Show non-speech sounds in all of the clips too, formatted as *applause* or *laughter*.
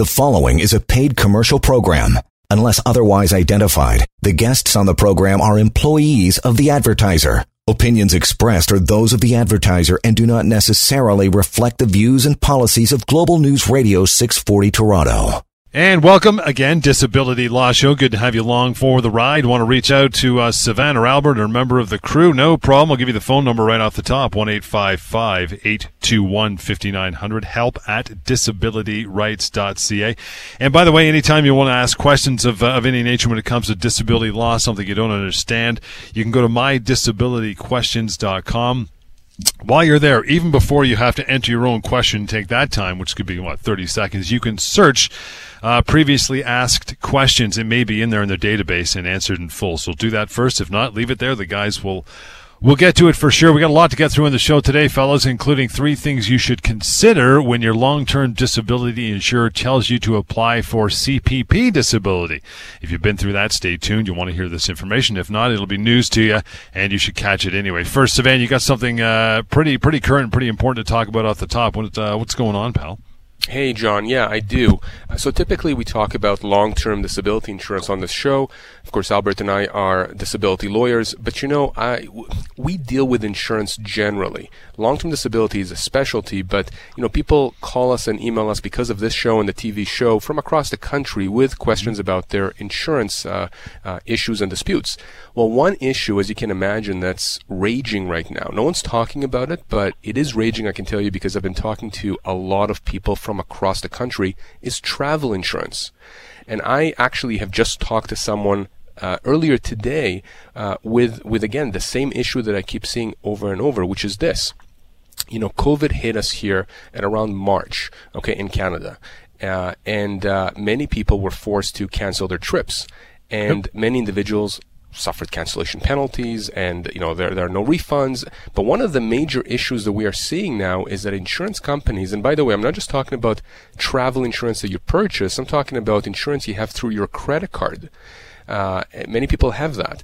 The following is a paid commercial program. Unless otherwise identified, the guests on the program are employees of the advertiser. Opinions expressed are those of the advertiser and do not necessarily reflect the views and policies of Global News Radio 640 Toronto. And welcome again, Disability Law Show. Good to have you along for the ride. Want to reach out to uh, Savannah Albert or a member of the crew? No problem. I'll give you the phone number right off the top 1 821 5900. Help at disabilityrights.ca. And by the way, anytime you want to ask questions of, uh, of any nature when it comes to disability law, something you don't understand, you can go to mydisabilityquestions.com while you're there, even before you have to enter your own question, take that time, which could be what 30 seconds. You can search uh, previously asked questions. It may be in there in the database and answered in full. So do that first. If not, leave it there. The guys will We'll get to it for sure. We got a lot to get through in the show today, fellas, including three things you should consider when your long-term disability insurer tells you to apply for CPP disability. If you've been through that, stay tuned. You'll want to hear this information. If not, it'll be news to you, and you should catch it anyway. First, Sivan, you got something uh, pretty pretty current, pretty important to talk about off the top. What, uh, what's going on, pal? Hey, John. Yeah, I do. Uh, so typically we talk about long-term disability insurance on this show. Of course, Albert and I are disability lawyers, but you know, I, we deal with insurance generally. Long-term disability is a specialty, but you know, people call us and email us because of this show and the TV show from across the country with questions about their insurance uh, uh, issues and disputes. Well, one issue, as you can imagine, that's raging right now. No one's talking about it, but it is raging, I can tell you, because I've been talking to a lot of people from across the country, is travel insurance. And I actually have just talked to someone uh, earlier today uh, with, with, again, the same issue that I keep seeing over and over, which is this. You know, COVID hit us here at around March, okay, in Canada. Uh, and uh, many people were forced to cancel their trips. And many individuals suffered cancellation penalties and you know there, there are no refunds. But one of the major issues that we are seeing now is that insurance companies and by the way i'm not just talking about travel insurance that you purchase. I'm talking about insurance you have through your credit card. Uh, many people have that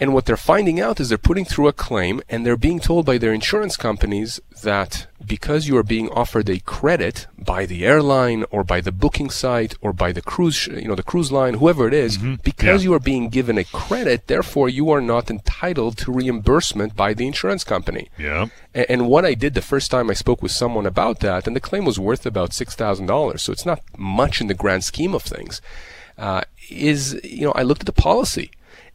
and what they're finding out is they're putting through a claim and they're being told by their insurance companies that because you are being offered a credit by the airline or by the booking site or by the cruise, you know, the cruise line, whoever it is, mm-hmm. because yeah. you are being given a credit, therefore you are not entitled to reimbursement by the insurance company. Yeah. And, and what I did the first time I spoke with someone about that, and the claim was worth about $6,000. So it's not much in the grand scheme of things. Uh, is, you know, I looked at the policy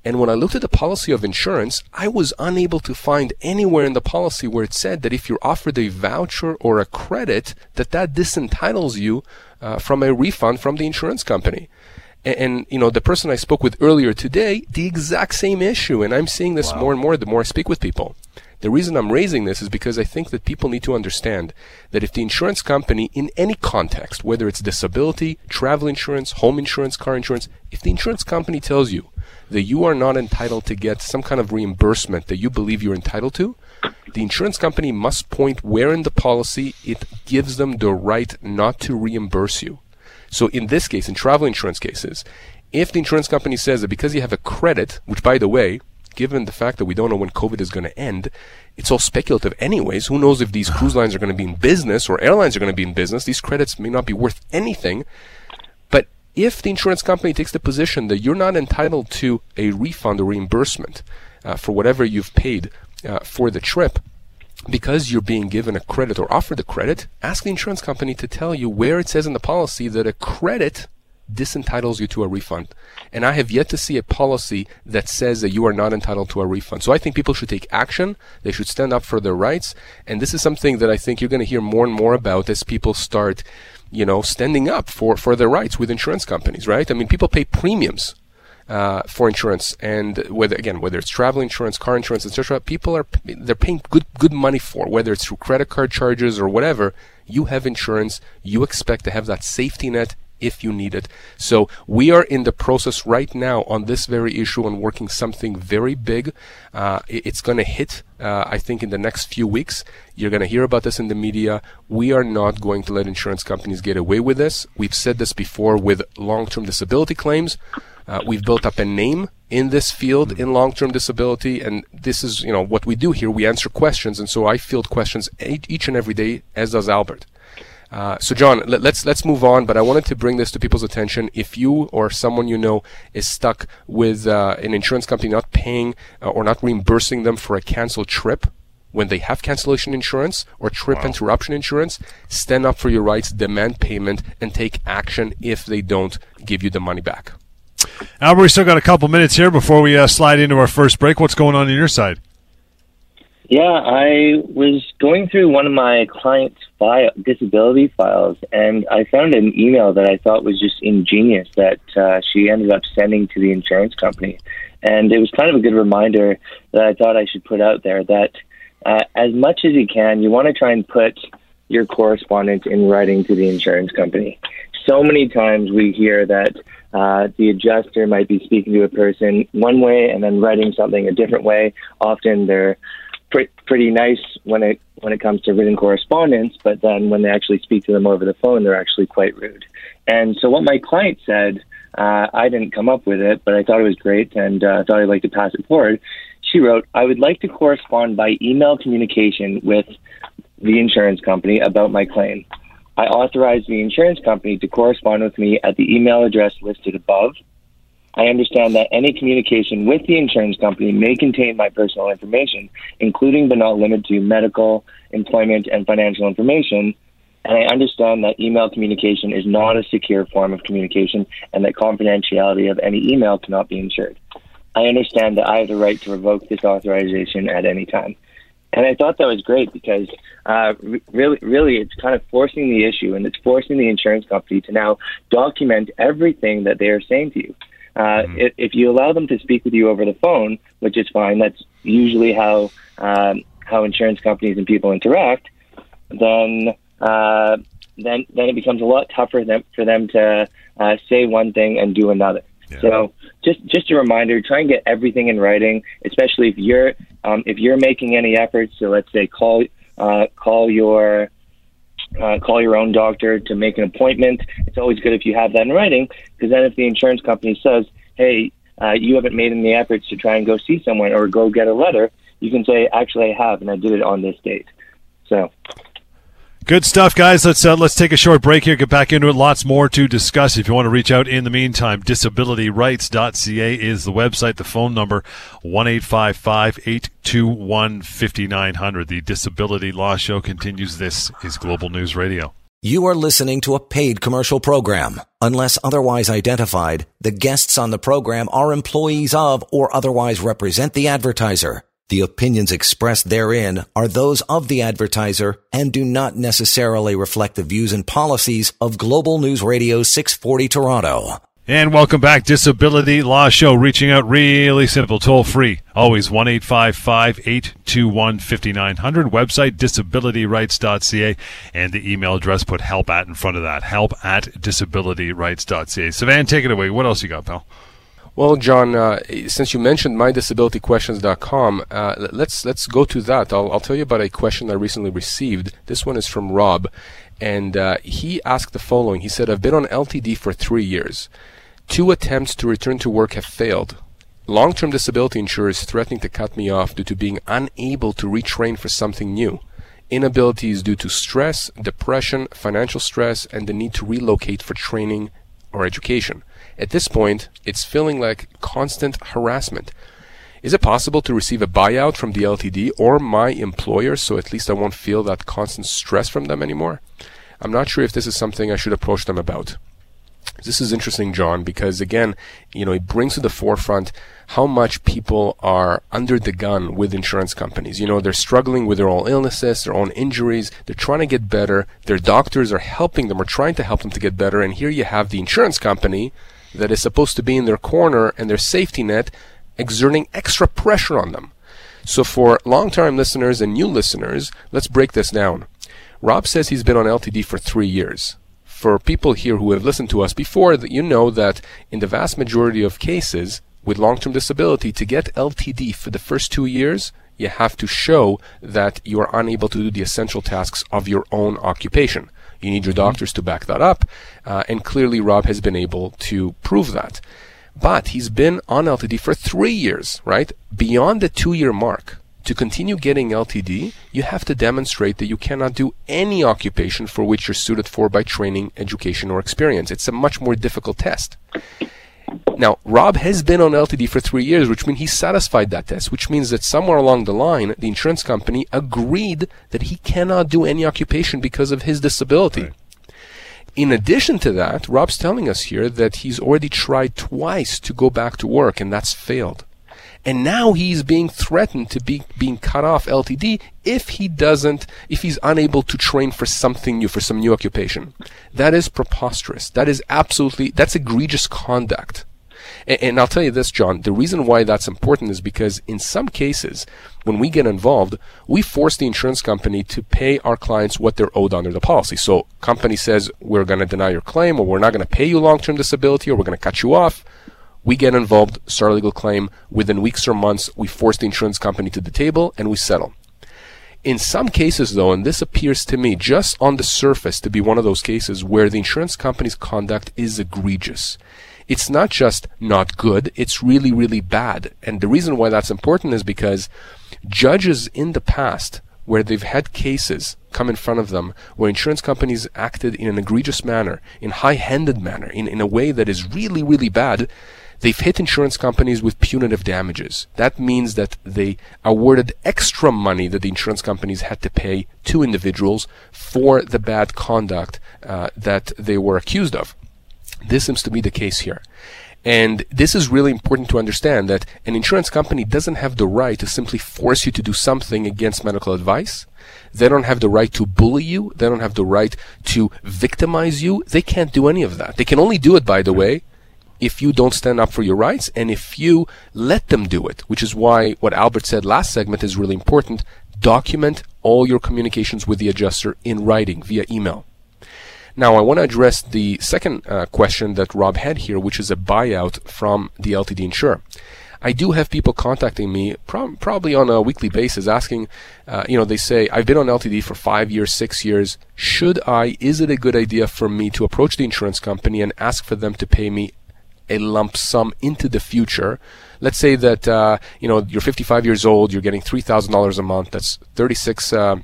and when I looked at the policy of insurance, I was unable to find anywhere in the policy where it said that if you're offered a voucher or a credit, that that disentitles you uh, from a refund from the insurance company. And, and, you know, the person I spoke with earlier today, the exact same issue. And I'm seeing this wow. more and more the more I speak with people. The reason I'm raising this is because I think that people need to understand that if the insurance company, in any context, whether it's disability, travel insurance, home insurance, car insurance, if the insurance company tells you that you are not entitled to get some kind of reimbursement that you believe you're entitled to, the insurance company must point where in the policy it gives them the right not to reimburse you. So in this case, in travel insurance cases, if the insurance company says that because you have a credit, which by the way, given the fact that we don't know when COVID is going to end, it's all speculative anyways. Who knows if these cruise lines are going to be in business or airlines are going to be in business? These credits may not be worth anything if the insurance company takes the position that you're not entitled to a refund or reimbursement uh, for whatever you've paid uh, for the trip, because you're being given a credit or offered a credit, ask the insurance company to tell you where it says in the policy that a credit disentitles you to a refund. And I have yet to see a policy that says that you are not entitled to a refund. So I think people should take action. They should stand up for their rights. And this is something that I think you're going to hear more and more about as people start you know, standing up for, for their rights with insurance companies, right? I mean, people pay premiums uh, for insurance, and whether again whether it's travel insurance, car insurance, etc., people are they're paying good good money for whether it's through credit card charges or whatever. You have insurance, you expect to have that safety net if you need it. So we are in the process right now on this very issue and working something very big. Uh, it's going to hit, uh, I think, in the next few weeks. You're going to hear about this in the media. We are not going to let insurance companies get away with this. We've said this before with long-term disability claims. Uh, we've built up a name in this field in long-term disability, and this is, you know, what we do here. We answer questions, and so I field questions each and every day, as does Albert. Uh, so, John, let, let's let's move on. But I wanted to bring this to people's attention. If you or someone you know is stuck with uh, an insurance company not paying uh, or not reimbursing them for a canceled trip when they have cancellation insurance or trip wow. interruption insurance, stand up for your rights, demand payment, and take action if they don't give you the money back. Albert, we still got a couple minutes here before we uh, slide into our first break. What's going on on your side? Yeah, I was going through one of my clients' file, disability files, and I found an email that I thought was just ingenious that uh, she ended up sending to the insurance company. And it was kind of a good reminder that I thought I should put out there that uh, as much as you can, you want to try and put your correspondence in writing to the insurance company. So many times we hear that uh, the adjuster might be speaking to a person one way and then writing something a different way. Often they're pre- pretty nice when it when it comes to written correspondence, but then when they actually speak to them over the phone, they're actually quite rude. And so what my client said, uh, I didn't come up with it, but I thought it was great and uh, thought I'd like to pass it forward. She wrote, I would like to correspond by email communication with the insurance company about my claim. I authorize the insurance company to correspond with me at the email address listed above. I understand that any communication with the insurance company may contain my personal information, including but not limited to medical, employment, and financial information. And I understand that email communication is not a secure form of communication and that confidentiality of any email cannot be ensured. I understand that I have the right to revoke this authorization at any time. And I thought that was great because uh, really, really, it's kind of forcing the issue, and it's forcing the insurance company to now document everything that they are saying to you. Uh, mm-hmm. if, if, you allow them to speak with you over the phone, which is fine, that's usually how um, how insurance companies and people interact. Then, uh, then, then it becomes a lot tougher for them, for them to uh, say one thing and do another. Yeah. So just just a reminder, try and get everything in writing, especially if you're um, if you're making any efforts. So let's say call uh, call your uh, call your own doctor to make an appointment. It's always good if you have that in writing, because then if the insurance company says, "Hey, uh, you haven't made any efforts to try and go see someone or go get a letter," you can say, "Actually, I have, and I did it on this date." So Good stuff, guys. Let's uh, let's take a short break here. Get back into it. Lots more to discuss. If you want to reach out in the meantime, disabilityrights.ca is the website. The phone number one eight five five eight two one fifty nine hundred. The Disability Law Show continues. This is Global News Radio. You are listening to a paid commercial program. Unless otherwise identified, the guests on the program are employees of or otherwise represent the advertiser. The opinions expressed therein are those of the advertiser and do not necessarily reflect the views and policies of Global News Radio 640 Toronto. And welcome back, Disability Law Show. Reaching out really simple, toll free. Always 1 821 5900. Website disabilityrights.ca. And the email address, put help at in front of that. Help at disabilityrights.ca. Sivan, take it away. What else you got, pal? Well, John, uh, since you mentioned mydisabilityquestions.com, uh, let's let's go to that. I'll, I'll tell you about a question I recently received. This one is from Rob, and uh, he asked the following. He said, "I've been on LTD for three years. Two attempts to return to work have failed. Long-term disability insurers threatening to cut me off due to being unable to retrain for something new." Inability is due to stress, depression, financial stress, and the need to relocate for training or education. At this point, it's feeling like constant harassment. Is it possible to receive a buyout from the LTD or my employer so at least I won't feel that constant stress from them anymore? I'm not sure if this is something I should approach them about. This is interesting, John, because again, you know, it brings to the forefront how much people are under the gun with insurance companies. You know, they're struggling with their own illnesses, their own injuries. They're trying to get better. Their doctors are helping them or trying to help them to get better. And here you have the insurance company that is supposed to be in their corner and their safety net exerting extra pressure on them. So for long-term listeners and new listeners, let's break this down. Rob says he's been on LTD for three years. For people here who have listened to us before, you know that in the vast majority of cases with long-term disability, to get LTD for the first two years, you have to show that you are unable to do the essential tasks of your own occupation. You need your doctors to back that up. Uh, and clearly, Rob has been able to prove that. But he's been on LTD for three years, right? Beyond the two year mark. To continue getting LTD, you have to demonstrate that you cannot do any occupation for which you're suited for by training, education, or experience. It's a much more difficult test. Now, Rob has been on LTD for three years, which means he satisfied that test, which means that somewhere along the line, the insurance company agreed that he cannot do any occupation because of his disability. Right. In addition to that, Rob's telling us here that he's already tried twice to go back to work and that's failed. And now he's being threatened to be being cut off LTD if he doesn't, if he's unable to train for something new, for some new occupation. That is preposterous. That is absolutely, that's egregious conduct. And, and, I'll tell you this, John, the reason why that's important is because in some cases, when we get involved, we force the insurance company to pay our clients what they're owed under the policy. So company says, we're going to deny your claim or we're not going to pay you long-term disability or we're going to cut you off we get involved, start a legal claim. Within weeks or months, we force the insurance company to the table and we settle. In some cases, though, and this appears to me just on the surface to be one of those cases where the insurance company's conduct is egregious. It's not just not good, it's really, really bad. And the reason why that's important is because judges in the past, where they've had cases come in front of them where insurance companies acted in an egregious manner, in high-handed manner, in, in a way that is really, really bad, They've hit insurance companies with punitive damages. That means that they awarded extra money that the insurance companies had to pay to individuals for the bad conduct uh, that they were accused of. This seems to be the case here. And this is really important to understand that an insurance company doesn't have the right to simply force you to do something against medical advice. They don't have the right to bully you. They don't have the right to victimize you. They can't do any of that. They can only do it, by the way, if you don't stand up for your rights and if you let them do it, which is why what Albert said last segment is really important. Document all your communications with the adjuster in writing via email. Now, I want to address the second uh, question that Rob had here, which is a buyout from the LTD insurer. I do have people contacting me pro- probably on a weekly basis asking, uh, you know, they say, I've been on LTD for five years, six years. Should I, is it a good idea for me to approach the insurance company and ask for them to pay me a lump sum into the future. Let's say that uh, you know you're 55 years old, you're getting three thousand dollars a month. That's 36 uh,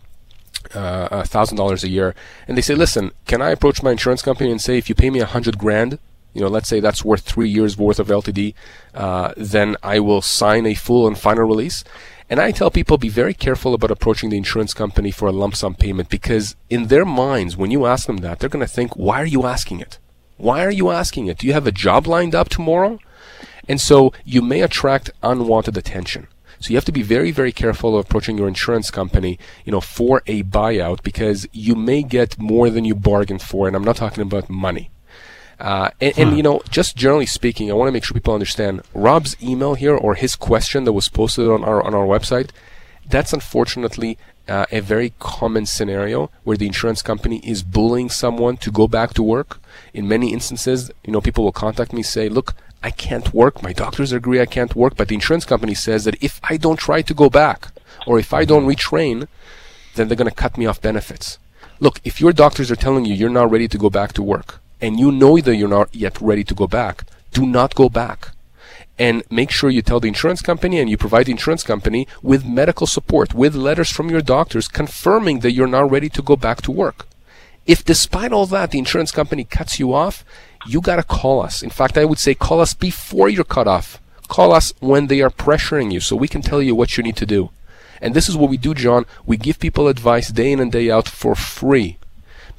uh, thousand dollars a year, and they say, "Listen, can I approach my insurance company and say if you pay me a hundred grand, you know, let's say that's worth three years worth of LTD, uh, then I will sign a full and final release." And I tell people be very careful about approaching the insurance company for a lump sum payment because in their minds, when you ask them that, they're going to think, "Why are you asking it?" Why are you asking it? Do you have a job lined up tomorrow? And so you may attract unwanted attention. So you have to be very, very careful of approaching your insurance company, you know, for a buyout because you may get more than you bargained for. And I'm not talking about money. Uh, and, and, you know, just generally speaking, I want to make sure people understand Rob's email here or his question that was posted on our on our website. That's unfortunately uh, a very common scenario where the insurance company is bullying someone to go back to work. In many instances, you know, people will contact me say, "Look, I can't work. My doctors agree I can't work, but the insurance company says that if I don't try to go back or if I don't retrain, then they're going to cut me off benefits." Look, if your doctors are telling you you're not ready to go back to work and you know that you're not yet ready to go back, do not go back and make sure you tell the insurance company and you provide the insurance company with medical support, with letters from your doctors confirming that you're now ready to go back to work. If despite all that the insurance company cuts you off, you gotta call us. In fact, I would say call us before you're cut off. Call us when they are pressuring you so we can tell you what you need to do. And this is what we do, John. We give people advice day in and day out for free.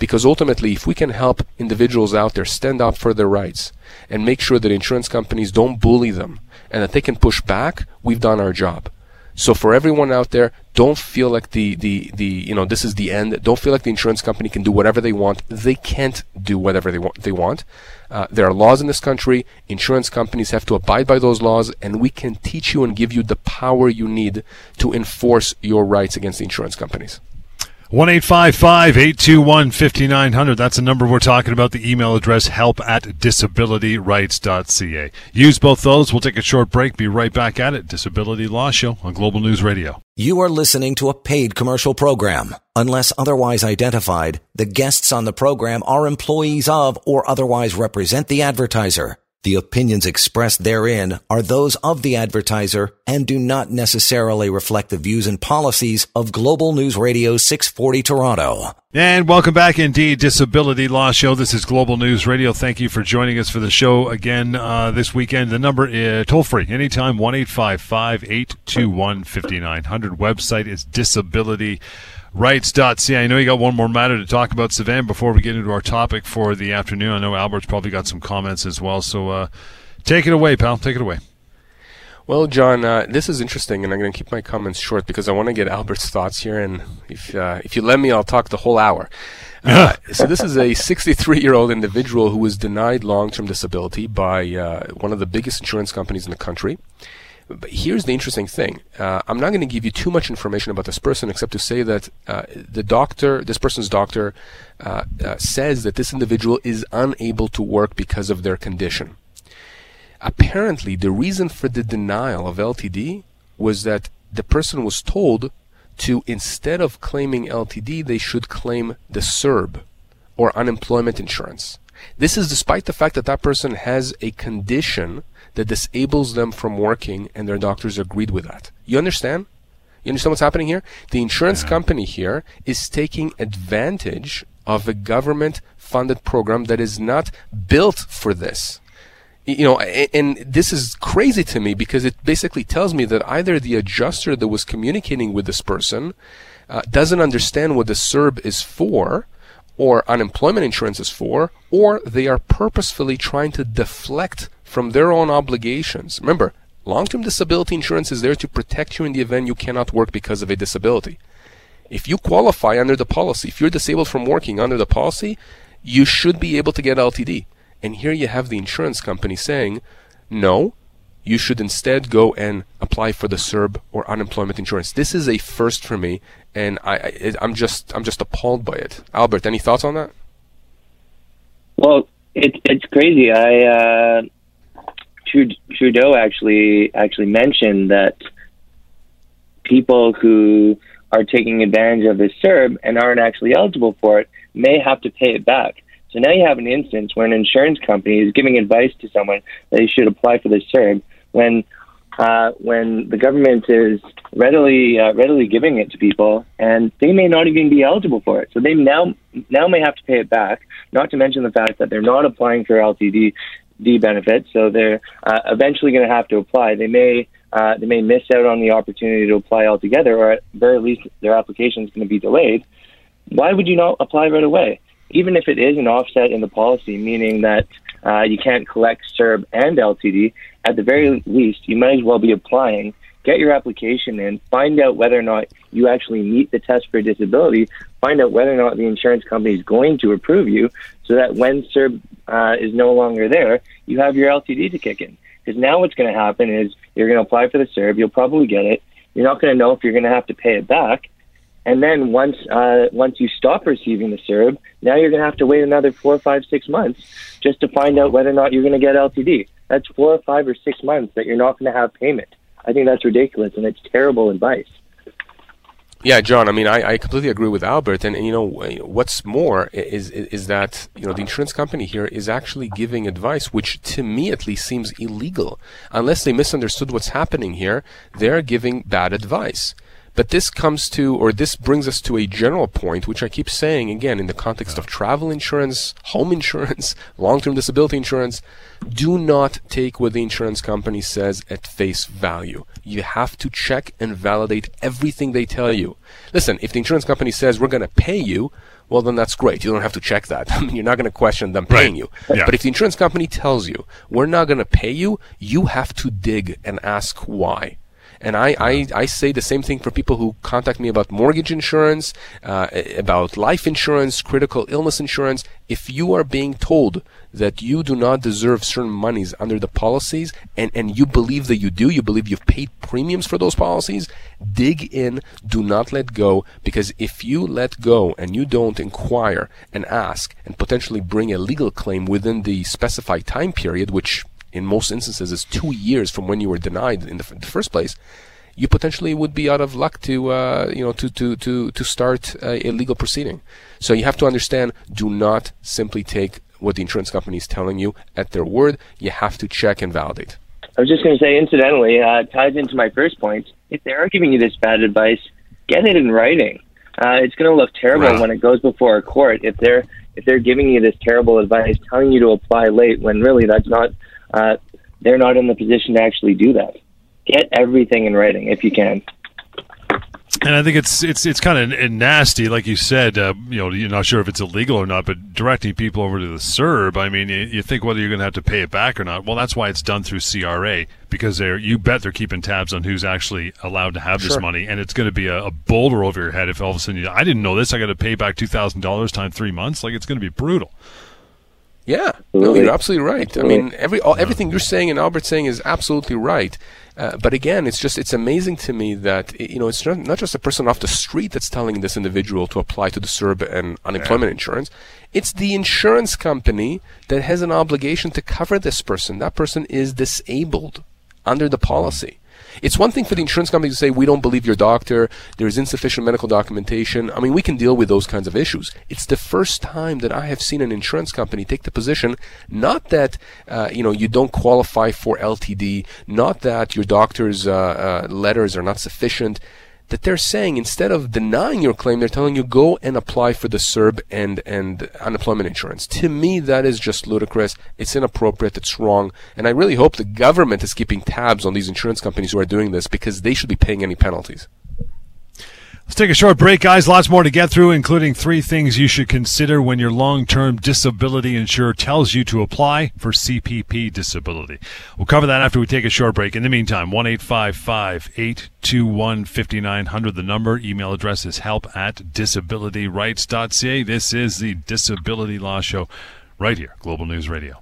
Because ultimately, if we can help individuals out there stand up for their rights and make sure that insurance companies don't bully them and that they can push back, we've done our job. So for everyone out there, don't feel like the, the, the, you know, this is the end. Don't feel like the insurance company can do whatever they want. They can't do whatever they want. They want. Uh, there are laws in this country. Insurance companies have to abide by those laws, and we can teach you and give you the power you need to enforce your rights against the insurance companies. One eight five five eight two one fifty nine hundred. That's the number we're talking about. The email address help at disabilityrights.ca. Use both those. We'll take a short break. Be right back at it. Disability Law Show on Global News Radio. You are listening to a paid commercial program. Unless otherwise identified, the guests on the program are employees of or otherwise represent the advertiser. The opinions expressed therein are those of the advertiser and do not necessarily reflect the views and policies of Global News Radio 640 Toronto. And welcome back, indeed, Disability Law Show. This is Global News Radio. Thank you for joining us for the show again uh, this weekend. The number is toll free anytime one eight five five eight two one fifty nine hundred. Website is disability rights.ca. I know you got one more matter to talk about, Sivan, before we get into our topic for the afternoon. I know Albert's probably got some comments as well. So uh, take it away, pal. Take it away. Well, John, uh, this is interesting, and I'm going to keep my comments short because I want to get Albert's thoughts here. And if uh, if you let me, I'll talk the whole hour. *laughs* Uh, so this is a 63 year old individual who was denied long term disability by uh, one of the biggest insurance companies in the country. But here's the interesting thing. Uh, I'm not going to give you too much information about this person, except to say that uh, the doctor, this person's doctor, uh, uh says that this individual is unable to work because of their condition. Apparently, the reason for the denial of LTD was that the person was told to, instead of claiming LTD, they should claim the CERB or unemployment insurance. This is despite the fact that that person has a condition that disables them from working and their doctors agreed with that. You understand? You understand what's happening here? The insurance company here is taking advantage of a government funded program that is not built for this. You know, and this is crazy to me because it basically tells me that either the adjuster that was communicating with this person uh, doesn't understand what the CERB is for, or unemployment insurance is for, or they are purposefully trying to deflect from their own obligations. Remember, long-term disability insurance is there to protect you in the event you cannot work because of a disability. If you qualify under the policy, if you're disabled from working under the policy, you should be able to get LTD. And here you have the insurance company saying, no, you should instead go and apply for the CERB or unemployment insurance. This is a first for me, and I, I, am just I'm just appalled by it. Albert, any thoughts on that? Well, it's it's crazy. I uh, Trudeau actually actually mentioned that people who are taking advantage of this CERB and aren't actually eligible for it may have to pay it back. So now you have an instance where an insurance company is giving advice to someone that they should apply for this CERB when uh, when the government is readily uh, readily giving it to people and they may not even be eligible for it. So they now now may have to pay it back. Not to mention the fact that they're not applying for LTD D benefits, so they're uh, eventually going to have to apply. They may uh, they may miss out on the opportunity to apply altogether, or at very least their application is going to be delayed. Why would you not apply right away? Even if it is an offset in the policy, meaning that uh, you can't collect CERB and LTD, at the very least, you might as well be applying get your application in, find out whether or not you actually meet the test for disability, find out whether or not the insurance company is going to approve you, so that when CERB uh, is no longer there, you have your LTD to kick in. Because now what's going to happen is you're going to apply for the CERB, you'll probably get it. You're not going to know if you're going to have to pay it back. And then once uh, once you stop receiving the CERB, now you're going to have to wait another four, five, six months just to find out whether or not you're going to get LTD. That's four or five or six months that you're not going to have payment. I think that's ridiculous and it's terrible advice. Yeah, John. I mean, I, I completely agree with Albert, and, and, you know what's more is is that you know the insurance company here is actually giving advice, which to me at least seems illegal. Unless they misunderstood what's happening here, they're giving bad advice. But this comes to, or this brings us to a general point, which I keep saying again in the context of travel insurance, home *laughs* insurance, long-term disability insurance. Do not take what the insurance company says at face value. You have to check and validate everything they tell you. Listen, if the insurance company says we're going to pay you, well, then that's great. You don't have to check that. *laughs* I mean, you're not going to question them paying right. you. Yeah. But if the insurance company tells you we're not going to pay you, you have to dig and ask why. And I, I, I say the same thing for people who contact me about mortgage insurance, uh, about life insurance, critical illness insurance. If you are being told that you do not deserve certain monies under the policies and, and you believe that you do, you believe you've paid premiums for those policies, dig in, do not let go, because if you let go and you don't inquire and ask and potentially bring a legal claim within the specified time period, which in most instances is two years from when you were denied in the, f- the first place, you potentially would be out of luck to uh, you know to to to to start a, a legal proceeding. So you have to understand: do not simply take what the insurance company is telling you at their word. You have to check and validate. I was just going to say, incidentally, uh, ties into my first point. If they are giving you this bad advice, get it in writing. Uh, it's going to look terrible right. when it goes before a court. If they're if they're giving you this terrible advice, telling you to apply late, when really that's not, uh, they're not in the position to actually do that. Get everything in writing if you can. And I think it's it's it's kind of nasty, like you said. Uh, you know, you're not sure if it's illegal or not, but directing people over to the CERB. I mean, you, you think whether you're going to have to pay it back or not. Well, that's why it's done through CRA because they're you bet they're keeping tabs on who's actually allowed to have sure. this money, and it's going to be a, a, boulder over your head if all of a sudden you, I didn't know this. I got to pay back two thousand dollars times three months. Like it's going to be brutal. Yeah, no, you're absolutely right. I mean, every all, everything you're saying and Albert's saying is absolutely right. Uh, but again, it's just it's amazing to me that you know it's not, not just a person off the street that's telling this individual to apply to the CERB and unemployment yeah. insurance. It's the insurance company that has an obligation to cover this person. That person is disabled under the policy. It's one thing for the insurance company to say, we don't believe your doctor, there is insufficient medical documentation. I mean, we can deal with those kinds of issues. It's the first time that I have seen an insurance company take the position, not that, uh, you know, you don't qualify for LTD, not that your doctor's uh, uh, letters are not sufficient, that they're saying instead of denying your claim, they're telling you go and apply for the CERB and and unemployment insurance. To me, that is just ludicrous. It's inappropriate. It's wrong. And I really hope the government is keeping tabs on these insurance companies who are doing this because they should be paying any penalties. Let's take a short break, guys. Lots more to get through, including three things you should consider when your long term disability insurer tells you to apply for CPP disability. We'll cover that after we take a short break. In the meantime, 1 821 5900, the number. Email address is help at disabilityrights.ca. This is the Disability Law Show right here, Global News Radio.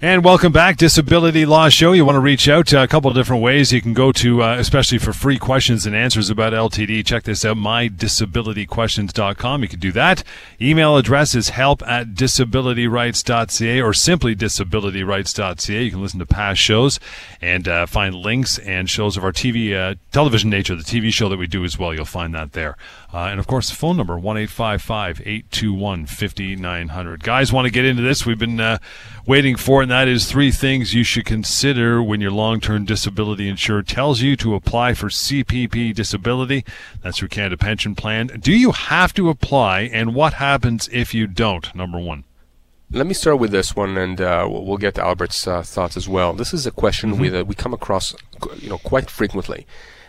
And welcome back, Disability Law Show. You want to reach out uh, a couple of different ways. You can go to, uh, especially for free questions and answers about LTD. Check this out, mydisabilityquestions.com. You can do that. Email address is help at disabilityrights.ca or simply disabilityrights.ca. You can listen to past shows and uh, find links and shows of our TV, uh, television nature, the TV show that we do as well. You'll find that there. Uh, and of course, the phone number, 1 821 5900. Guys, want to get into this? We've been waiting for, and that is three things you should consider when your long term disability insurer tells you to apply for CPP disability. That's your Canada Pension Plan. Do you have to apply, and what happens if you don't? Number one. Let me start with this one, and uh, we'll get to Albert's uh, thoughts as well. This is a question mm-hmm. we, uh, we come across, you know, quite frequently.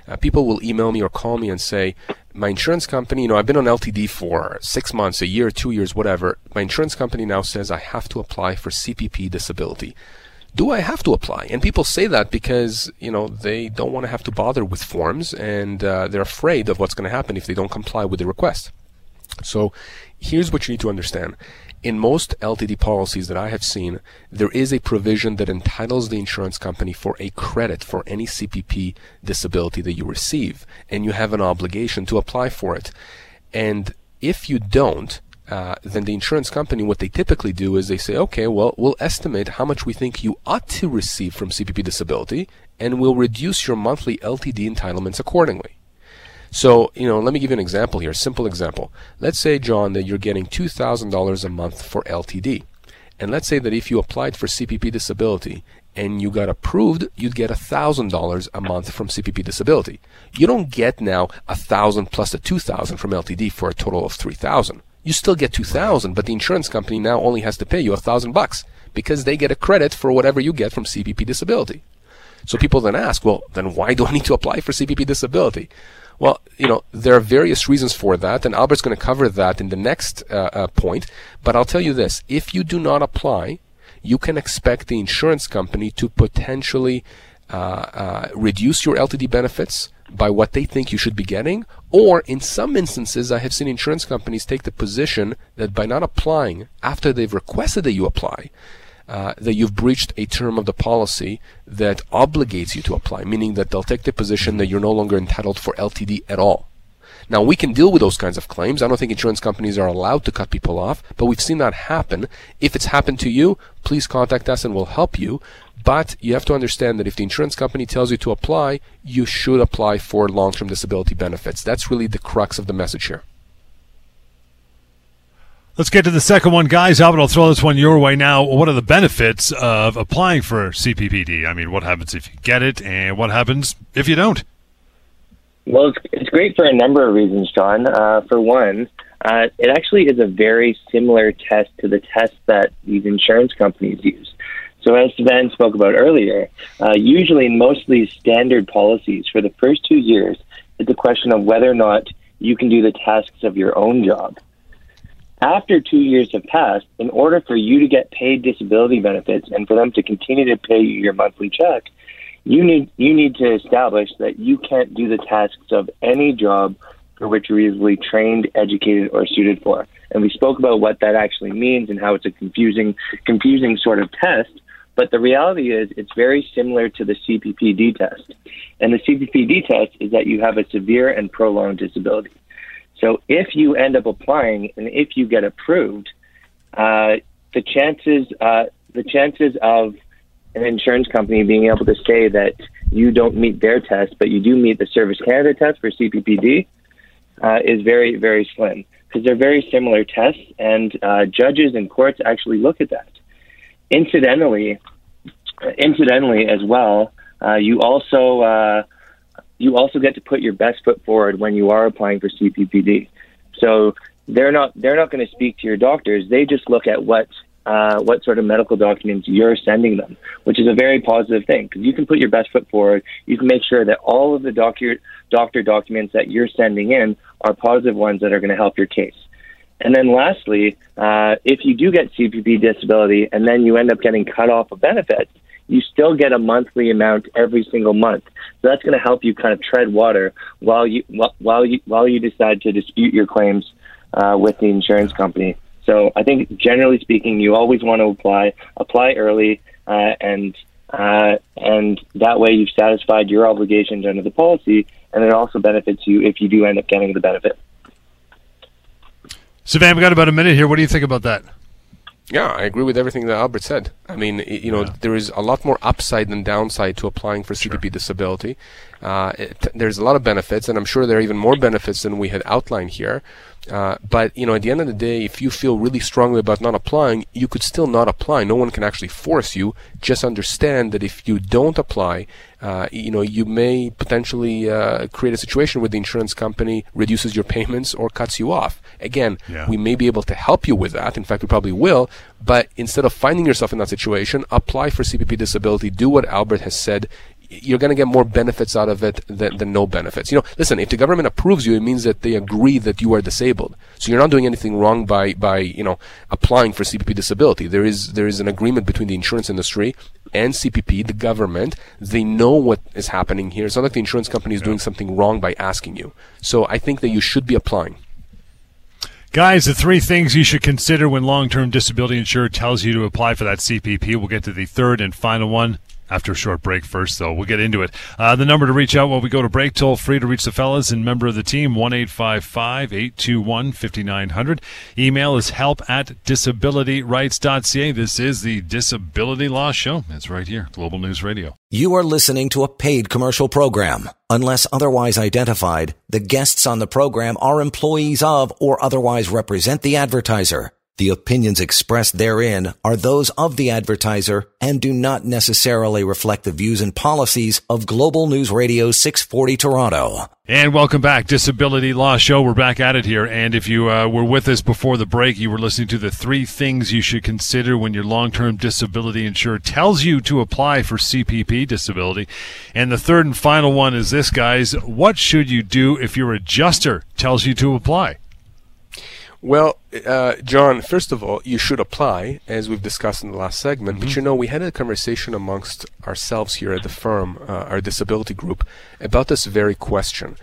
Uh, people will email me or call me and say, my insurance company, you know, I've been on LTD for six months, a year, two years, whatever. My insurance company now says I have to apply for CPP disability. Do I have to apply? And people say that because, you know, they don't want to have to bother with forms and uh, they're afraid of what's going to happen if they don't comply with the request. So here's what you need to understand. In most LTD policies that I have seen, there is a provision that entitles the insurance company for a credit for any CPP disability that you receive, and you have an obligation to apply for it. And if you don't, uh, then the insurance company, what they typically do is they say, okay, well, we'll estimate how much we think you ought to receive from CPP disability, and we'll reduce your monthly LTD entitlements accordingly. So, you know, let me give you an example here, simple example. Let's say, John, that you're getting $2,000 a month for LTD. And let's say that if you applied for CPP disability and you got approved, you'd get $1,000 a month from CPP disability. You don't get now 1000 plus the 2000 from LTD for a total of 3000 You still get 2000 but the insurance company now only has to pay you 1000 bucks because they get a credit for whatever you get from CPP disability. So people then ask, well, then why do I need to apply for CPP disability? Well, you know, there are various reasons for that, and Albert's going to cover that in the next uh, uh, point. But I'll tell you this if you do not apply, you can expect the insurance company to potentially uh, uh reduce your LTD benefits by what they think you should be getting, or in some instances, I have seen insurance companies take the position that by not applying after they've requested that you apply, uh, that you've breached a term of the policy that obligates you to apply, meaning that they'll take the position that you're no longer entitled for LTD at all. Now, we can deal with those kinds of claims. I don't think insurance companies are allowed to cut people off, but we've seen that happen. If it's happened to you, please contact us and we'll help you. But you have to understand that if the insurance company tells you to apply, you should apply for long term disability benefits. That's really the crux of the message here. Let's get to the second one, guys. Albert, I'll throw this one your way now. What are the benefits of applying for CPPD? I mean, what happens if you get it, and what happens if you don't? Well, it's, it's great for a number of reasons, John. Uh, for one, uh, it actually is a very similar test to the test that these insurance companies use. So, as Sivan spoke about earlier, uh, usually most of these standard policies for the first two years, it's a question of whether or not you can do the tasks of your own job. After two years have passed, in order for you to get paid disability benefits and for them to continue to pay you your monthly check, you need you need to establish that you can't do the tasks of any job for which you're easily trained, educated, or suited for. And we spoke about what that actually means and how it's a confusing confusing sort of test. But the reality is, it's very similar to the CPPD test. And the CPPD test is that you have a severe and prolonged disability. So if you end up applying and if you get approved, uh, the chances uh, the chances of an insurance company being able to say that you don't meet their test, but you do meet the Service Canada test for CPPD, uh, is very very slim because they're very similar tests, and uh, judges and courts actually look at that. Incidentally, incidentally as well, uh, you also uh, you also get to put your best foot forward when you are applying for CPPD. So they're not they're not going to speak to your doctors. They just look at what uh, what sort of medical documents you're sending them, which is a very positive thing because you can put your best foot forward. You can make sure that all of the doctor doctor documents that you're sending in are positive ones that are going to help your case. And then lastly, uh, if you do get CPP disability and then you end up getting cut off of benefits, you still get a monthly amount every single month. So that's going to help you kind of tread water while you while you while you decide to dispute your claims uh, with the insurance company. So I think generally speaking, you always want to apply apply early uh, and uh, and that way you've satisfied your obligations under the policy, and it also benefits you if you do end up getting the benefit. Sivan, we've got about a minute here. What do you think about that? Yeah, I agree with everything that Albert said. I mean, you know, yeah. there is a lot more upside than downside to applying for CPP sure. disability. Uh, it, there's a lot of benefits, and I'm sure there are even more benefits than we had outlined here. Uh, but you know, at the end of the day, if you feel really strongly about not applying, you could still not apply. No one can actually force you. Just understand that if you don't apply, uh, you know, you may potentially uh, create a situation where the insurance company reduces your *laughs* payments or cuts you off. Again, yeah. we may be able to help you with that. In fact, we probably will. But instead of finding yourself in that situation, apply for CPP disability. Do what Albert has said you're going to get more benefits out of it than, than no benefits. You know, listen, if the government approves you, it means that they agree that you are disabled. So you're not doing anything wrong by, by, you know, applying for CPP disability. There is, there is an agreement between the insurance industry and CPP, the government. They know what is happening here. It's not like the insurance company is doing something wrong by asking you. So I think that you should be applying. Guys, the three things you should consider when long term disability insurer tells you to apply for that CPP. We'll get to the third and final one after a short break first, though. We'll get into it. Uh, the number to reach out while we go to break, toll free to reach the fellas and member of the team, 1 821 5900. Email is help at disabilityrights.ca. This is the Disability Law Show. It's right here, Global News Radio. You are listening to a paid commercial program. Unless otherwise identified, the guests on the program are employees of or otherwise represent the advertiser. The opinions expressed therein are those of the advertiser and do not necessarily reflect the views and policies of Global News Radio 640 Toronto. And welcome back, Disability Law Show. We're back at it here. And if you uh, were with us before the break, you were listening to the three things you should consider when your long-term disability insurer tells you to apply for CPP disability. And the third and final one is this, guys. What should you do if your adjuster tells you to apply? Well, uh, John, first of all, you should apply, as we've discussed in the last segment. Mm-hmm. But you know, we had a conversation amongst ourselves here at the firm, uh, our disability group, about this very question.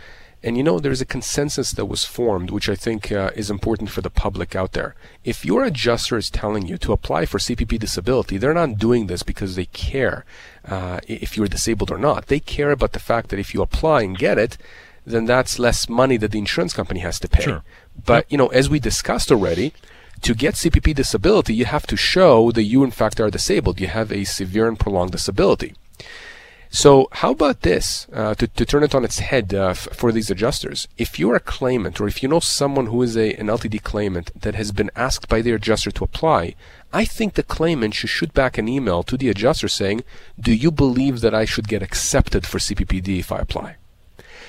And you know, there's a consensus that was formed, which I think uh, is important for the public out there. If your adjuster is telling you to apply for CPP disability, they're not doing this because they care uh, if you're disabled or not. They care about the fact that if you apply and get it, then that's less money that the insurance company has to pay. Sure. But you know, as we discussed already, to get CPP disability, you have to show that you in fact are disabled. You have a severe and prolonged disability. So how about this, uh, to, to turn it on its head uh, f- for these adjusters? If you're a claimant or if you know someone who is a, an LTD claimant that has been asked by their adjuster to apply, I think the claimant should shoot back an email to the adjuster saying, do you believe that I should get accepted for CPPD if I apply?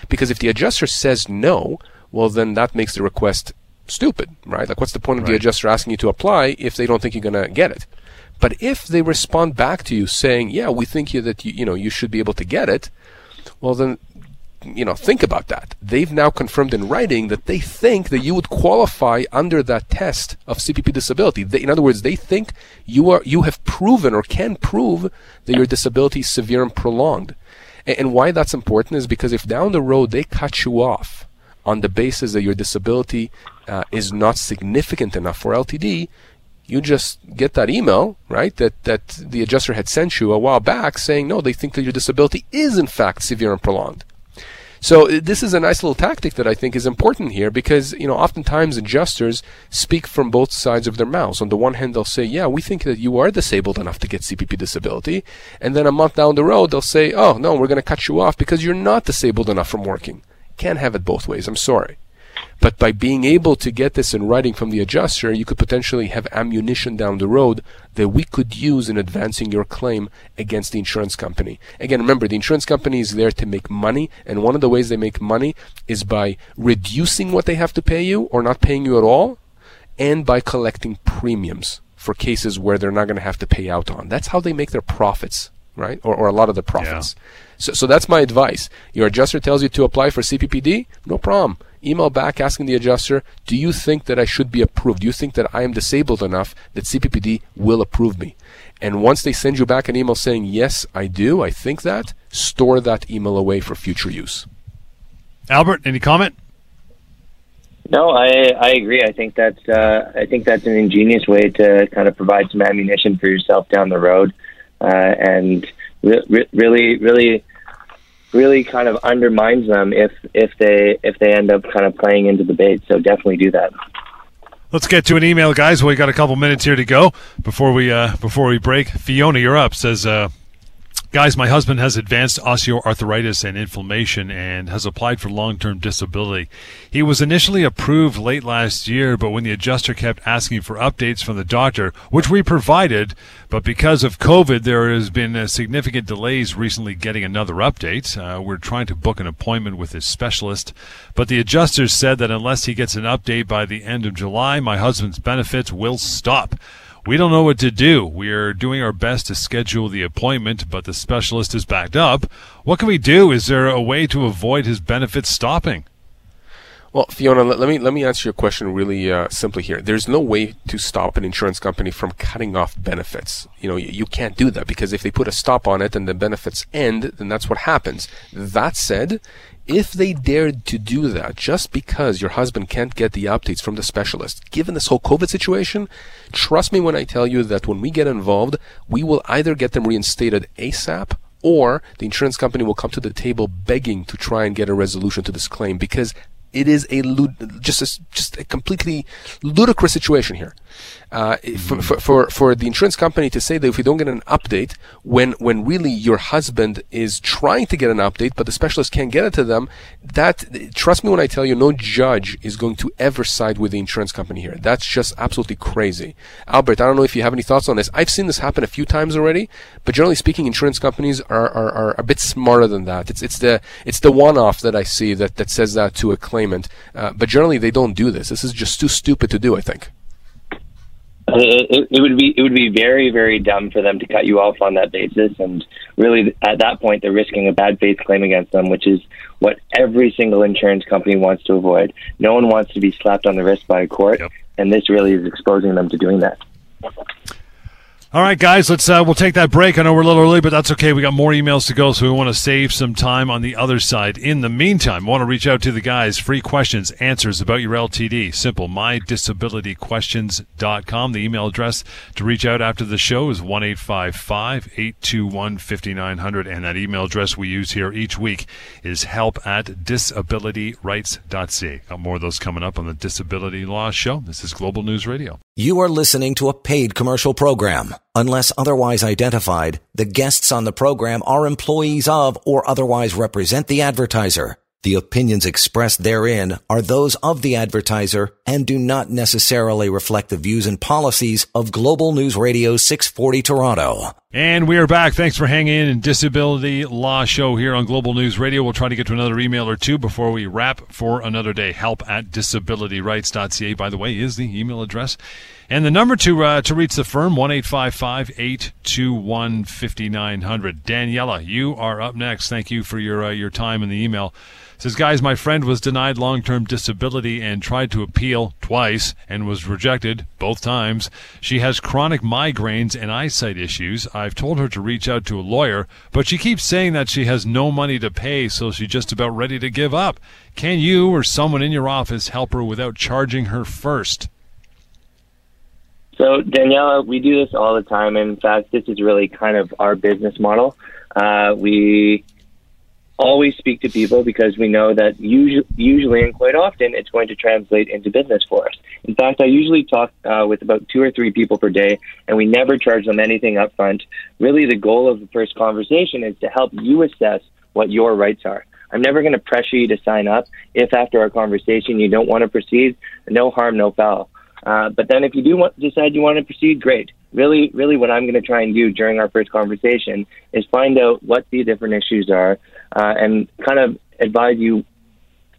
Because if the adjuster says no, well then that makes the request stupid, right? Like what's the point of the adjuster asking you to apply if they don't think you're going to get it? But if they respond back to you saying, "Yeah, we think you that you you know you should be able to get it," well then, you know, think about that. They've now confirmed in writing that they think that you would qualify under that test of CPP disability. They, in other words, they think you are you have proven or can prove that your disability is severe and prolonged. And, why that's important is because if down the road they cut you off on the basis that your disability uh, is not significant enough for LTD, you just get that email, right, that, that the adjuster had sent you a while back saying, no, they think that your disability is in fact severe and prolonged. So uh, this is a nice little tactic that I think is important here because, you know, oftentimes adjusters speak from both sides of their mouths. On the one hand, they'll say, yeah, we think that you are disabled enough to get CPP disability. And then a month down the road, they'll say, oh, no, we're going to cut you off because you're not disabled enough from working. Can't have it both ways. I'm sorry. But by being able to get this in writing from the adjuster, you could potentially have ammunition down the road that we could use in advancing your claim against the insurance company. Again, remember, the insurance company is there to make money, and one of the ways they make money is by reducing what they have to pay you or not paying you at all, and by collecting premiums for cases where they're not going to have to pay out on. That's how they make their profits, right? Or, or a lot of the profits. So, so that's my advice. Your adjuster tells you to apply for CPPD, no problem. Email back asking the adjuster, do you think that I should be approved? Do you think that I am disabled enough that CPPD will approve me? And once they send you back an email saying, yes, I do, I think that, store that email away for future use. Albert, any comment? No, I I agree. I think that's uh, I think that's an ingenious way to kind of provide some ammunition for yourself down the road, uh, and re- re- really really really kind of undermines them if if they if they end up kind of playing into the bait. So definitely do that. Let's get to an email, guys. We got a couple minutes here to go before we uh, before we break. Fiona, you're up. Says, uh, guys, my husband has advanced osteoarthritis and inflammation and has applied for long-term disability. He was initially approved late last year, but when the adjuster kept asking for updates from the doctor, which we provided, but because of COVID, there has been significant delays recently getting another update. Uh, we're trying to book an appointment with his specialist, but the adjuster said that unless he gets an update by the end of July, my husband's benefits will stop. We don't know what to do. We are doing our best to schedule the appointment, but the specialist is backed up. What can we do? Is there a way to avoid his benefits stopping? Well, Fiona, let, me let me answer your question really uh, simply here. There's no way to stop an insurance company from cutting off benefits. You know, you, you can't do that because if they put a stop on it and the benefits end, then that's what happens. That said, if they dared to do that just because your husband can't get the updates from the specialist, given this whole COVID situation, trust me when I tell you that when we get involved, we will either get them reinstated ASAP or the insurance company will come to the table begging to try and get a resolution to this claim because it is a lud- just a, just a completely ludicrous situation here. Uh, for, for, for for the insurance company to say that if we don't get an update, when when really your husband is trying to get an update, but the specialist can't get it to them, that trust me when I tell you, no judge is going to ever side with the insurance company here. That's just absolutely crazy. Albert, I don't know if you have any thoughts on this. I've seen this happen a few times already, but generally speaking, insurance companies are, are, are a bit smarter than that. It's it's the it's the one-off that I see that that says that to a claimant, uh, but generally they don't do this. This is just too stupid to do. I think. It, it, it would be it would be very very dumb for them to cut you off on that basis, and really at that point they're risking a bad faith claim against them, which is what every single insurance company wants to avoid. No one wants to be slapped on the wrist by a court, Yep. and this really is exposing them to doing that. All right, guys, let's uh, we'll take that break. I know we're a little early, but that's okay. We got more emails to go, so we want to save some time on the other side. In the meantime, I want to reach out to the guys. Free questions, answers about your LTD. Simple. MyDisabilityQuestions.com. The email address to reach out after the show is one eight five five eight two one fifty nine hundred, and that email address we use here each week is help at disabilityrights.ca. Got more of those coming up on the Disability Law Show. This is Global News Radio. You are listening to a paid commercial program. Unless otherwise identified, the guests on the program are employees of or otherwise represent the advertiser. The opinions expressed therein are those of the advertiser and do not necessarily reflect the views and policies of Global News Radio 640 Toronto. And we are back. Thanks for hanging in Disability Law Show here on Global News Radio. We'll try to get to another email or two before we wrap for another day. Help at disabilityrights.ca, by the way, is the email address. And the number to uh, to reach the firm, 1 821 5900. Daniela, you are up next. Thank you for your, uh, your time in the email. Says, guys, my friend was denied long term disability and tried to appeal twice and was rejected both times. She has chronic migraines and eyesight issues. I've told her to reach out to a lawyer, but she keeps saying that she has no money to pay, so she's just about ready to give up. Can you or someone in your office help her without charging her first? So, Daniela, we do this all the time. In fact, this is really kind of our business model. Uh, we always speak to people because we know that usually, usually and quite often it's going to translate into business for us. In fact, I usually talk uh, with about two or three people per day, and we never charge them anything up front. Really, the goal of the first conversation is to help you assess what your rights are. I'm never going to pressure you to sign up. If after our conversation you don't want to proceed, no harm, no foul. Uh, but then if you do want, decide you want to proceed, great. Really, really what I'm going to try and do during our first conversation is find out what the different issues are uh, and kind of advise you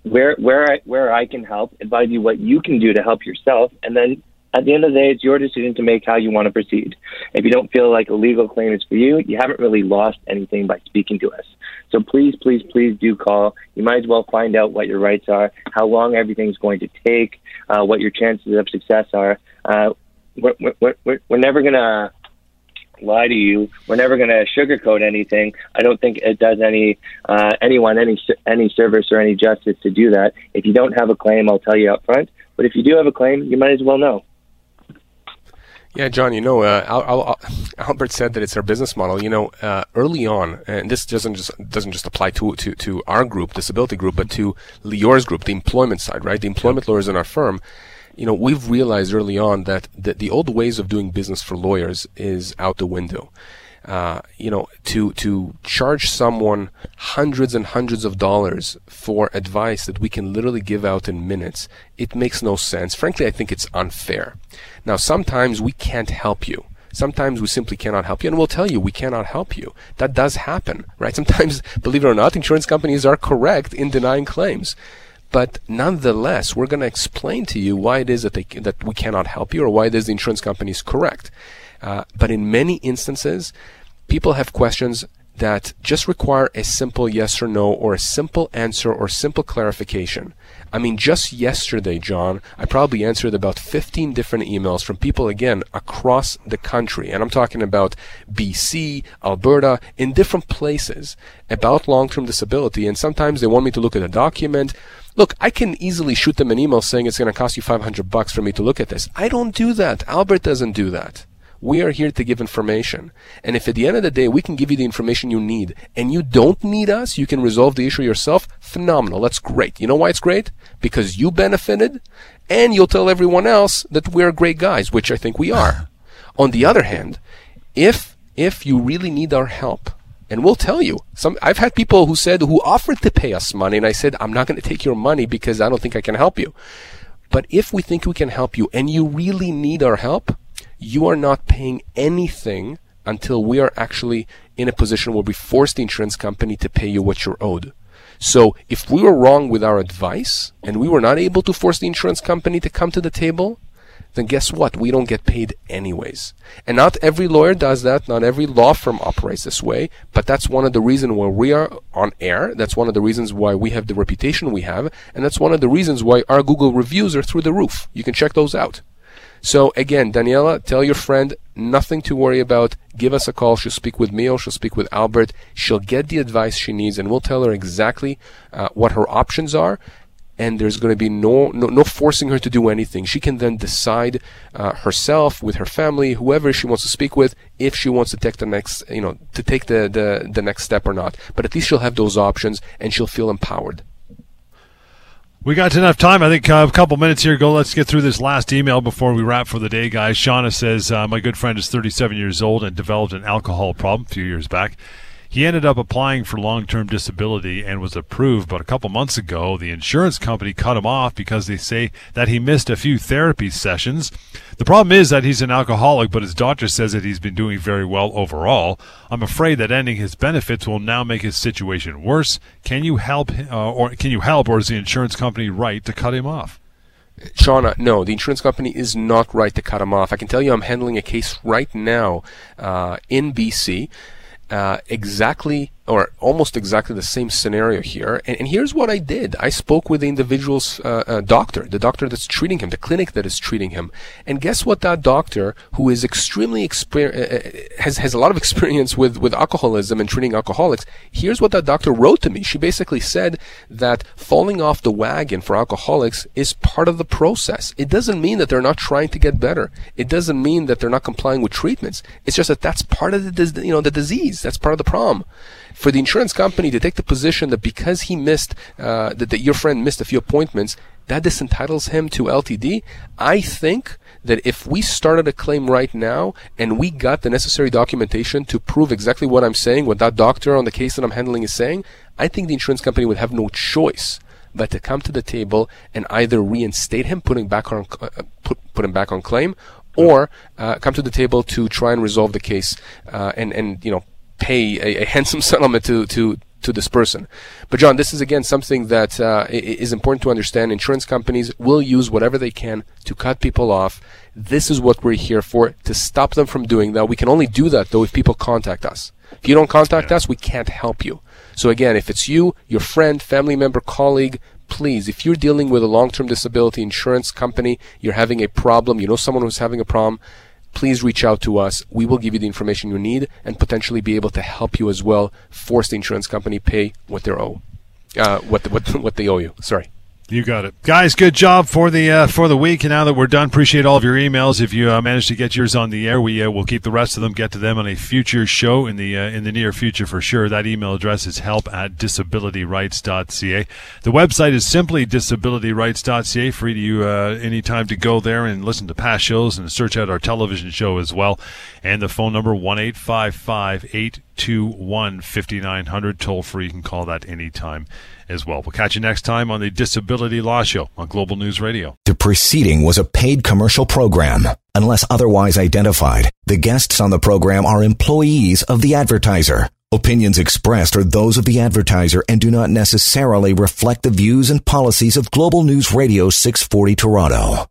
where where I, where I can help, advise you what you can do to help yourself, and then at the end of the day, it's your decision to make how you want to proceed. If you don't feel like a legal claim is for you, you haven't really lost anything by speaking to us. So please, please, please do call. You might as well find out what your rights are, how long everything's going to take, uh, what your chances of success are. Uh, we're, we're, we're, we're never going to lie to you. We're never going to sugarcoat anything. I don't think it does any uh, anyone any any service or any justice to do that. If you don't have a claim, I'll tell you up front. But if you do have a claim, you might as well know. Yeah, John, you know, uh, Al- Al- Albert said that it's our business model. You know, uh, early on, and this doesn't just doesn't just apply to, to, to our group, disability group, but to Lior's group, the employment side, right? The employment lawyers in our firm you know, we've realized early on that the, the old ways of doing business for lawyers is out the window. Uh, you know, to to charge someone hundreds and hundreds of dollars for advice that we can literally give out in minutes, it makes no sense. Frankly, I think it's unfair. Now, sometimes we can't help you. Sometimes we simply cannot help you, and we'll tell you we cannot help you. That does happen, *laughs* right? Sometimes, believe it or not, insurance companies are correct in denying claims. But nonetheless, we're going to explain to you why it is that they that we cannot help you, or why it is the insurance company is correct. Uh, but in many instances, people have questions that just require a simple yes or no, or a simple answer, or simple clarification. I mean, just yesterday, John, I probably answered about 15 different emails from people, again, across the country. And I'm talking about BC, Alberta, in different places about long term disability. And sometimes they want me to look at a document. Look, I can easily shoot them an email saying it's going to cost you 500 bucks for me to look at this. I don't do that. Albert doesn't do that. We are here to give information. And if at the end of the day we can give you the information you need and you don't need us, you can resolve the issue yourself, phenomenal. That's great. You know why it's great? Because you benefited and you'll tell everyone else that we're great guys, which I think we are. *laughs* On the other hand, if if you really need our help, and we'll tell you. Some I've had people who said who offered to pay us money, and I said I'm not going to take your money because I don't think I can help you. But if we think we can help you, and you really need our help, you are not paying anything until we are actually in a position where we force the insurance company to pay you what you're owed. So if we were wrong with our advice and we were not able to force the insurance company to come to the table, then guess what? We don't get paid anyways. And not every lawyer does that. Not every law firm operates this way. But that's one of the reasons why we are on air. That's one of the reasons why we have the reputation we have. And that's one of the reasons why our Google reviews are through the roof. You can check those out. So again, Daniela, tell your friend nothing to worry about. Give us a call. She'll speak with me or she'll speak with Albert. She'll get the advice she needs and we'll tell her exactly uh, what her options are and there's going to be no, no, no forcing her to do anything. She can then decide uh, herself with her family, whoever she wants to speak with, if she wants to take the next, you know, to take the, the, the next step or not. But at least she'll have those options and she'll feel empowered. We got enough time. I think uh, a couple minutes here go. Let's get through this last email before we wrap for the day, guys. Shauna says, uh, My good friend is 37 years old and developed an alcohol problem a few years back. He ended up applying for long term disability and was approved, but a couple months ago, the insurance company cut him off because they say that he missed a few therapy sessions. The problem is that he's an alcoholic, but his doctor says that he's been doing very well overall. I'm afraid that ending his benefits will now make his situation worse. Can you help, uh, or can you help, or is the insurance company right to cut him off? Shauna, no, the insurance company is not right to cut him off. I can tell you I'm handling a case right now uh, in BC uh, exactly or almost exactly the same scenario here. And, and here's what I did. I spoke with the individual's uh, uh, doctor, the doctor that's treating him, the clinic that is treating him. And guess what that doctor, who is extremely exper- uh, uh, has, has a lot of *laughs* experience with, with alcoholism and treating alcoholics, here's what that doctor wrote to me. She basically said that falling off the wagon for alcoholics is part of the process. It doesn't mean that they're not trying to get better. It doesn't mean that they're not complying with treatments. It's just that that's part of the, you know, the disease. That's part of the problem for the insurance company to take the position that because he missed, uh, that, that your friend missed a few appointments, that disentitles him to LTD. I think that if we started a claim right now and we got the necessary documentation to prove exactly what I'm saying, what that doctor on the case that I'm handling is saying, I think the insurance company would have no choice but to come to the table and either reinstate him, putting back on uh, put put him back on claim, or uh, come to the table to try and resolve the case uh, and and you know pay a, a *laughs* handsome settlement to to to this person. But John, this is again something that uh, is important to understand. Insurance companies will use whatever they can to cut people off. This is what we're here for to stop them from doing that. We can only do that though if people contact us. If you don't contact us, we can't help you. So again, if it's you, your friend, family member, colleague, please, if you're dealing with a long-term disability insurance company, you're having a problem, you know someone who's having a problem, please reach out to us. We will give you the information you need and potentially be able to help you as well. Force the insurance company pay what they owe, uh, what what *laughs* what they owe you. Sorry. You got it, guys. Good job for the uh, for the week. And now that we're done, appreciate all of your emails. If you uh, managed to get yours on the air, we uh, will keep the rest of them, get to them on a future show in the uh, in the near future for sure. That email address is help at disabilityrights.ca. The website is simply disabilityrights.ca. Free to you uh, anytime to go there and listen to past shows and search out our television show as well. And the phone number one eight five five eight two one fifty nine hundred toll free. You can call that anytime as well. We'll catch you next time on the Disability Law Show on Global News Radio. The preceding was a paid commercial program. Unless otherwise identified, the guests on the program are employees of the advertiser. Opinions expressed are those of the advertiser and do not necessarily reflect the views and policies of Global News Radio 640 Toronto.